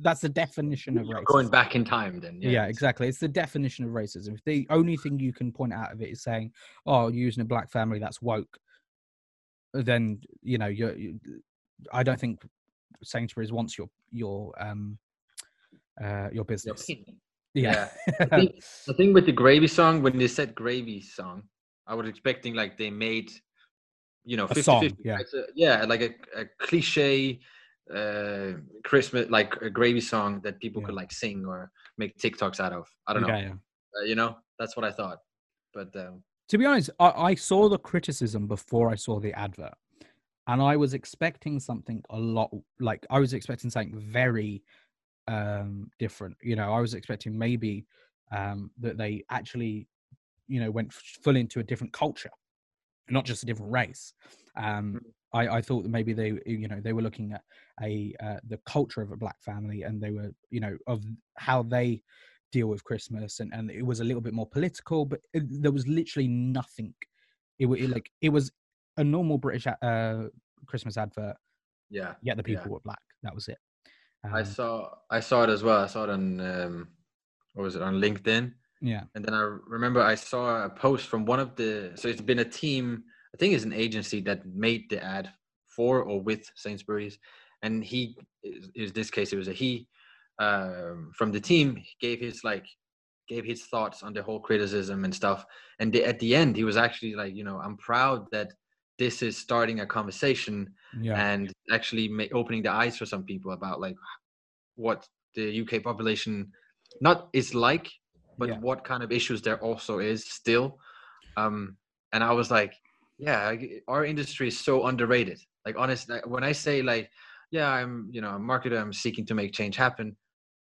that's the definition of racism. going back in time then Yeah, it's- exactly. It's the definition of racism. If the only thing you can point out of it is saying, "Oh, you're using a black family, that's woke," then you know you're. You, I don't think Sainsbury's wants your your um uh your business. Yeah. I think, I think with the gravy song, when they said gravy song, I was expecting like they made, you know, A 50 song, 50. yeah. So, yeah, like a, a cliche uh Christmas, like a gravy song that people could like sing or make TikToks out of. I don't know. Yeah, yeah. Uh, you know, that's what I thought. But um, to be honest, I, I saw the criticism before I saw the advert, and I was expecting something a lot like I was expecting something very um different. You know, I was expecting maybe um that they actually, you know, went full into a different culture, not just a different race. Um, I, I thought that maybe they, you know, they were looking at a uh, the culture of a black family, and they were, you know, of how they deal with Christmas, and, and it was a little bit more political, but it, there was literally nothing. It, it like it was a normal British uh, Christmas advert, yeah, yet the Yeah. people were black. That was it. I Um, saw I saw it as well. I saw it on um, what was it on LinkedIn? yeah, And then I remember I saw a post from one of the so it's been a team, I think it's an agency that made the ad for or with Sainsbury's. And he is is this case it was a he um, from the team gave his like gave his thoughts on the whole criticism and stuff. And the, at the end, he was actually like, you know, I'm proud that this is starting a conversation Yeah. and actually ma- opening the eyes for some people about like what the UK population not is like, but Yeah. what kind of issues there also is still. Um, and I was like, yeah, our industry is so underrated. Like honestly, when I say like, yeah, I'm you know a marketer, I'm seeking to make change happen.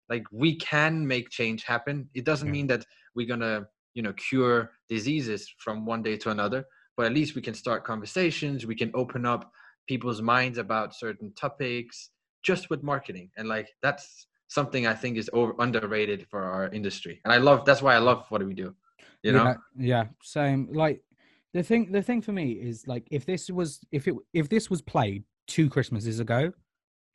Like we can make change happen. It doesn't Yeah. mean that we're gonna you know cure diseases from one day to another, but at least we can start conversations. We can open up people's minds about certain topics just with marketing, and like that's something I think is over underrated for our industry. And I love that's why I love what we do. You know. yeah, yeah, same. Like the thing, the thing for me is like if this was if it if this was played two Christmases ago,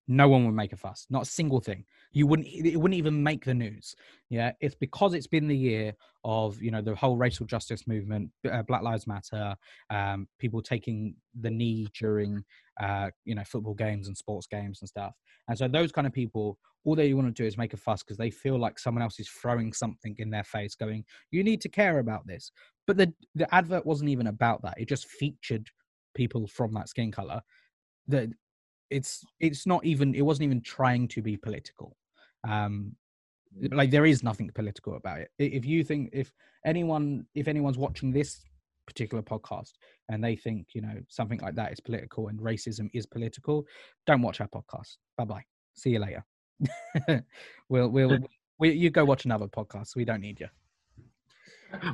no one would make a fuss. Not a single thing. You wouldn't. It wouldn't even make the news. Yeah, it's because it's been the year of you know the whole racial justice movement, uh, Black Lives Matter, um, people taking the knee during uh, you know football games and sports games and stuff. And so those kind of people, all they want to do is make a fuss because they feel like someone else is throwing something in their face, going, "You need to care about this." But the the advert wasn't even about that. It just featured people from that skin color. That it's it's not even it wasn't even trying to be political. Um, like there is nothing political about it. If you think if anyone if anyone's watching this particular podcast and they think you know something like that is political and racism is political, don't watch our podcast. Bye bye. See you later. we'll we'll we, you go watch another podcast. We don't need you.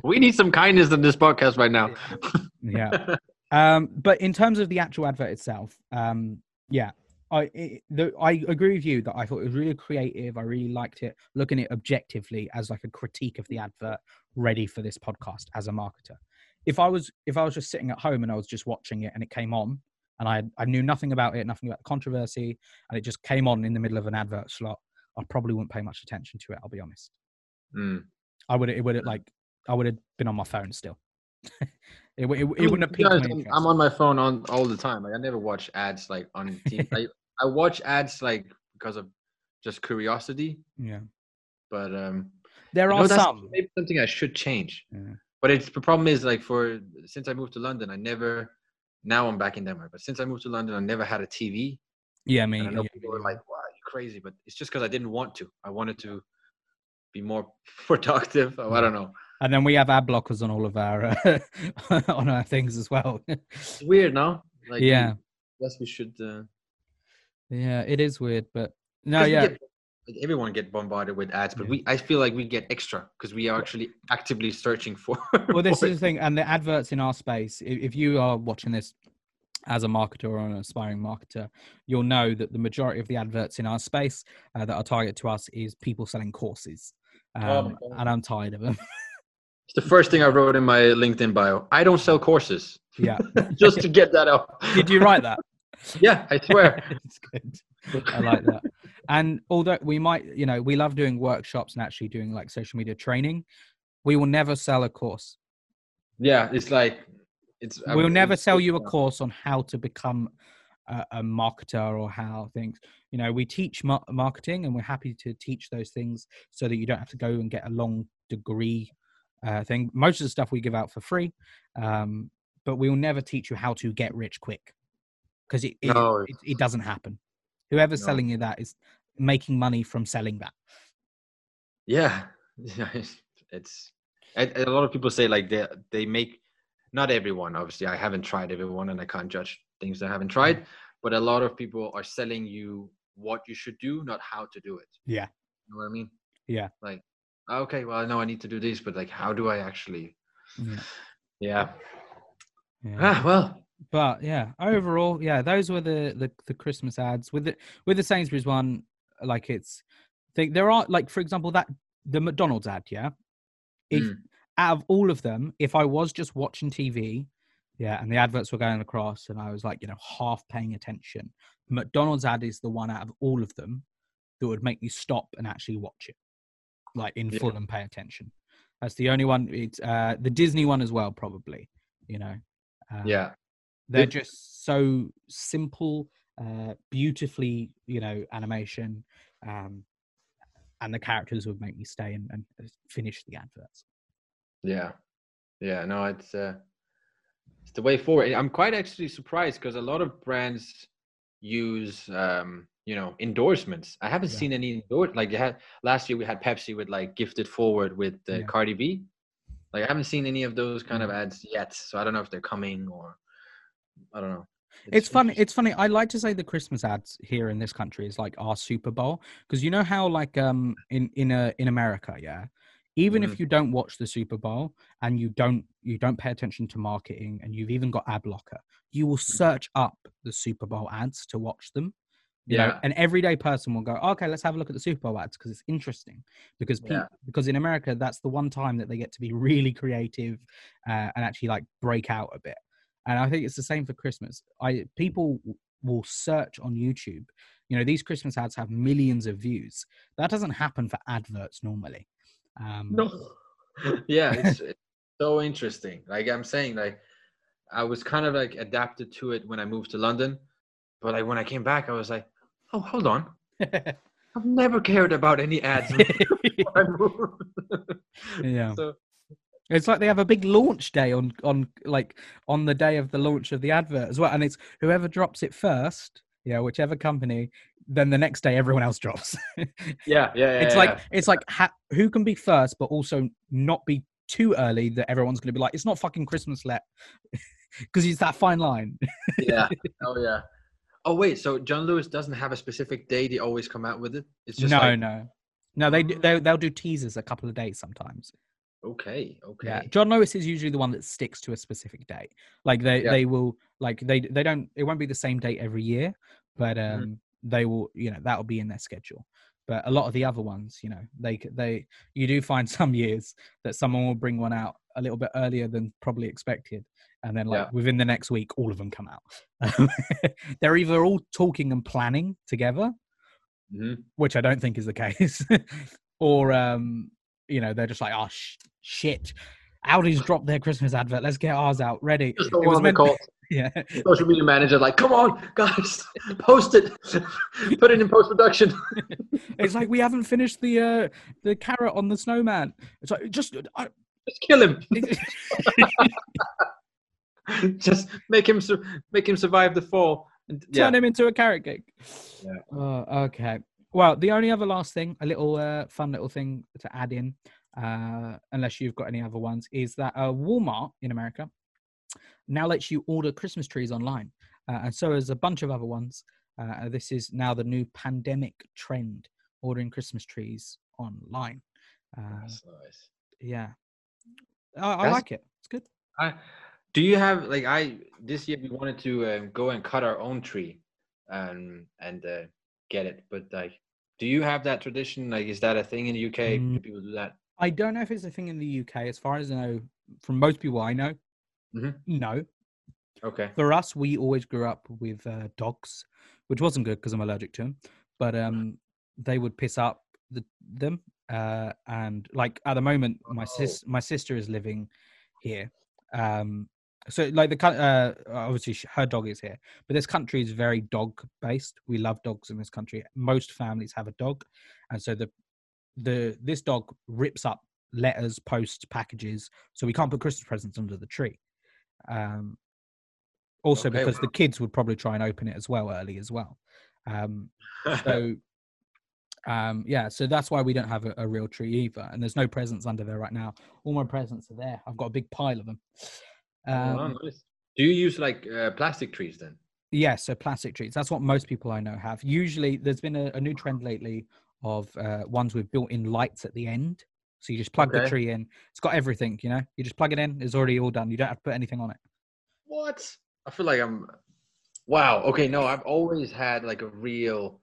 We need some kindness in this podcast right now. Yeah. um, but in terms of the actual advert itself, um, yeah, I it, the, I agree with you that I thought it was really creative. I really liked it. Looking at it objectively as like a critique of the advert, ready for this podcast as a marketer. If I was if I was just sitting at home and I was just watching it and it came on and I I knew nothing about it, nothing about the controversy, and it just came on in the middle of an advert slot, I probably wouldn't pay much attention to it. I'll be honest. Mm. I would it would like I would have been on my phone still. it, it, it wouldn't have to be piqued my I'm. On my phone on all the time. Like I never watch ads like on TV. I, I watch ads like because of just curiosity. Yeah, But um, there are some. maybe something I should change. Yeah. But it's the problem is like for since I moved to London, I never. Now I'm back in Denmark, but since I moved to London, I never had a TV. Yeah, me. And I know yeah, people yeah. like, "Wow, you're crazy," but it's just because I didn't want to. I wanted to be more productive. Oh, I don't know. And then we have ad blockers on all of our uh, on our things as well. It's weird, no? Like, yeah, Yes, we should. Uh, yeah, it is weird, but no, yeah, get- like everyone get bombarded with ads, but Yeah. we I feel like we get extra because we are actually actively searching for. well, this is the thing, and the adverts in our space. If, if you are watching this as a marketer or an aspiring marketer, you'll know that the majority of the adverts in our space uh, that are targeted to us is people selling courses, um, Oh and I'm tired of them. It's the first thing I wrote in my LinkedIn bio. I don't sell courses, yeah, just to get that out. did you write that? Yeah, I swear. it's good. I like that. And although we might, you know, we love doing workshops and actually doing like social media training, we will never sell a course. yeah, it's like it's. We'll mean, never it's- sell you a course on how to become a, a marketer or how things. You know, we teach mar- marketing, and we're happy to teach those things so that you don't have to go and get a long degree uh, thing. Most of the stuff we give out for free, um, but we will never teach you how to get rich quick because it it, No, it it doesn't happen. Whoever's No. selling you that is making money from selling that. Yeah, yeah, it's, it's and and a lot of people say like they they make not everyone obviously I haven't tried everyone and I can't judge things I haven't tried, but a lot of people are selling you what you should do, not how to do it. Yeah. You know what I mean? Yeah. Like, okay, well I know I need to do this, but like, how do I actually? Yeah. Yeah. Yeah. Ah, well, but yeah overall yeah those were the the, the christmas ads with the with the sainsbury's one like it's they, there are like for example that the mcdonald's ad yeah if Mm. out of all of them if i was just watching tv yeah and the adverts were going across and i was like you know half paying attention mcdonald's ad is the one out of all of them that would make me stop and actually watch it like in Yeah. full and pay attention that's the only one it's uh the disney one as well probably you know um, yeah. they're It- just so simple uh beautifully you know animation um and the characters would make me stay and, and finish the adverts. Yeah, yeah. No, it's uh, it's the way forward. I'm quite actually surprised because a lot of brands use um, you know endorsements. I haven't Yeah. seen any endorse like you had last year. We had Pepsi with like gifted forward with uh, Yeah. Cardi B. Like I haven't seen any of those kind of ads yet, so I don't know if they're coming or I don't know. It's, funny. It's funny. I like to say the Christmas ads here in this country is like our Super Bowl because you know how like um in in a in America, yeah. Even Mhm. if you don't watch the Super Bowl and you don't you don't pay attention to marketing and you've even got ad blocker, you will Mm. search up the Super Bowl ads to watch them. You know, Yeah. an everyday person will go, okay, let's have a look at the Super Bowl ads because it's interesting. Because pe- Yeah. because in America, that's the one time that they get to be really creative uh, and actually like break out a bit. And I think it's the same for Christmas. I people will search on YouTube. You know, these Christmas ads have millions of views. That doesn't happen for adverts normally. Um, No. yeah, it's, it's so interesting. Like I'm saying, like I was kind of like adapted to it when I moved to London, but like when I came back, I was like, oh, hold on, I've never cared about any ads. before I moved. yeah. So It's like they have a big launch day on on like on the day of the launch of the advert as well, and it's whoever drops it first, yeah, whichever company. Then the next day, everyone else drops. yeah, yeah, yeah. it's yeah, like it's like ha- who can be first, but also not be too early that everyone's going to be like, it's not fucking Christmas let, because it's that fine line. yeah. Oh yeah. Oh wait, so John Lewis doesn't have a specific day they always come out with it. It's just no, like, no, no. They they they'll do teasers a couple of days sometimes. okay, okay. Yeah, John Lewis is usually the one that sticks to a specific date. Like they Yeah. they will like they they don't it won't be the same date every year, but um Mhm. they will you know that'll be in their schedule. But a lot of the other ones, you know, they they you do find some years that someone will bring one out a little bit earlier than probably expected, and then like Yeah. within the next week, all of them come out. They're either all talking and planning together, Mhm. which I don't think is the case, or um, you know, they're just like, oh sh- shit, Aldi's dropped their Christmas advert. Let's get ours out ready. It was meant- yeah, social media manager like, come on, guys, post it, put it in post production. it's like we haven't finished the uh the carrot on the snowman. It's like just I, Just kill him. Just make him sur- make him survive the fall. And, yeah. turn him into a carrot cake. Yeah. Oh, okay. Well, the only other last thing, a little uh, fun little thing to add in, uh, unless you've got any other ones, is that uh, Walmart in America now lets you order Christmas trees online, uh, and so is a bunch of other ones. Uh, this is now the new pandemic trend: ordering Christmas trees online. Uh, That's nice. yeah, I, I like it. It's good. I, do you have like I this year we wanted to um, go and cut our own tree, um, and uh, get it. But like, do you have that tradition? Like, is that a thing in the UK? Do Mm. people do that? I don't know if it's a thing in the UK. As far as I know, from most people I know, Mhm. no. Okay. For us, we always grew up with uh, dogs, which wasn't good because I'm allergic to them. But um, they would piss up the, them, uh, and like at the moment, my sis, my sister is living here. Um, so like the uh, obviously her dog is here, but this country is very dog based. We love dogs in this country. Most families have a dog, and so the the this dog rips up letters, posts, packages, so we can't put Christmas presents under the tree. Um, also, Okay, because the kids would probably try and open it as well early as well. Um, so, um, yeah, so that's why we don't have a, a real tree either. And there's no presents under there right now. All my presents are there. I've got a big pile of them. Oh, Um, nice. Do you use like uh, plastic trees then? Yeah, so plastic trees. That's what most people I know have. Usually, there's been a, a new trend lately of uh, ones with built-in lights at the end. So you just plug the tree in. It's got everything, you know. You just plug it in. It's already all done. You don't have to put anything on it. What? I feel like I'm. Wow. Okay. No, I've always had like a real.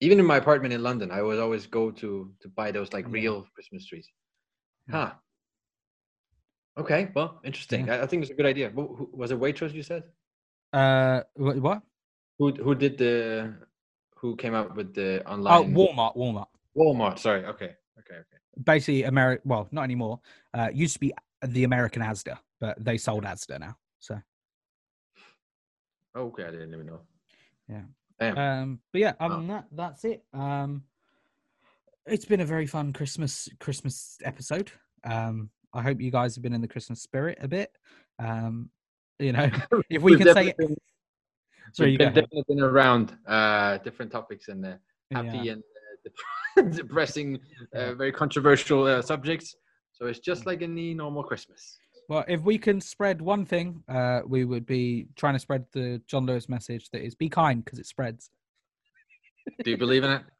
Even in my apartment in London, I would always go to to buy those like Yeah. real Christmas trees. Yeah. Huh. Okay. Well, interesting. I, I think it's a good idea. Who, who, was it Waitrose? You said Uh, what? who who did the who came up with the online? Oh, online Walmart. Walmart. Walmart. Sorry. Okay. Okay. Okay. Basically, America. Well, not anymore. Uh, used to be the American Asda, but they sold Asda now. So, Okay. I didn't even know. Yeah. Damn. um, but yeah, other than that, that's it. Um, it's been a very fun Christmas Christmas episode. Um, I hope you guys have been in the Christmas spirit a bit. Um, you know, if we can say, been- sorry, we've you go been, definitely been around uh, different topics and uh, happy Yeah. and depressing, uh, very controversial uh, subjects. So it's just like any normal Christmas. Well, if we can spread one thing, uh, we would be trying to spread the John Lewis message that is be kind because it spreads. Do you believe in it?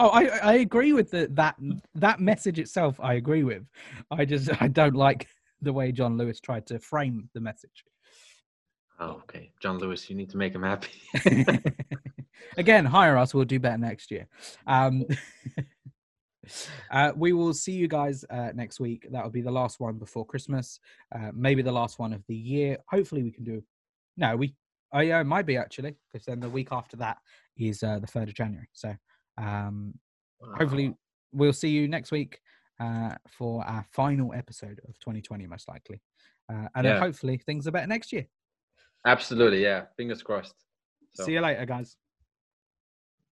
Oh, I I agree with the, that that message itself. I agree with. I just I don't like the way John Lewis tried to frame the message. Oh, okay. John Lewis, you need to make him happy. Again, hire us. We'll do better next year. Um, uh, we will see you guys uh, next week. That will be the last one before Christmas. Uh, maybe the last one of the year. Hopefully, we can do. No, we. Oh yeah, it might be actually because then the week after that is uh, the third of January. So um, hopefully we'll see you next week uh, for our final episode of 2020, most likely. Uh, and then Yeah. hopefully things are better next year. Absolutely, yeah. Fingers crossed. So, See you later, guys.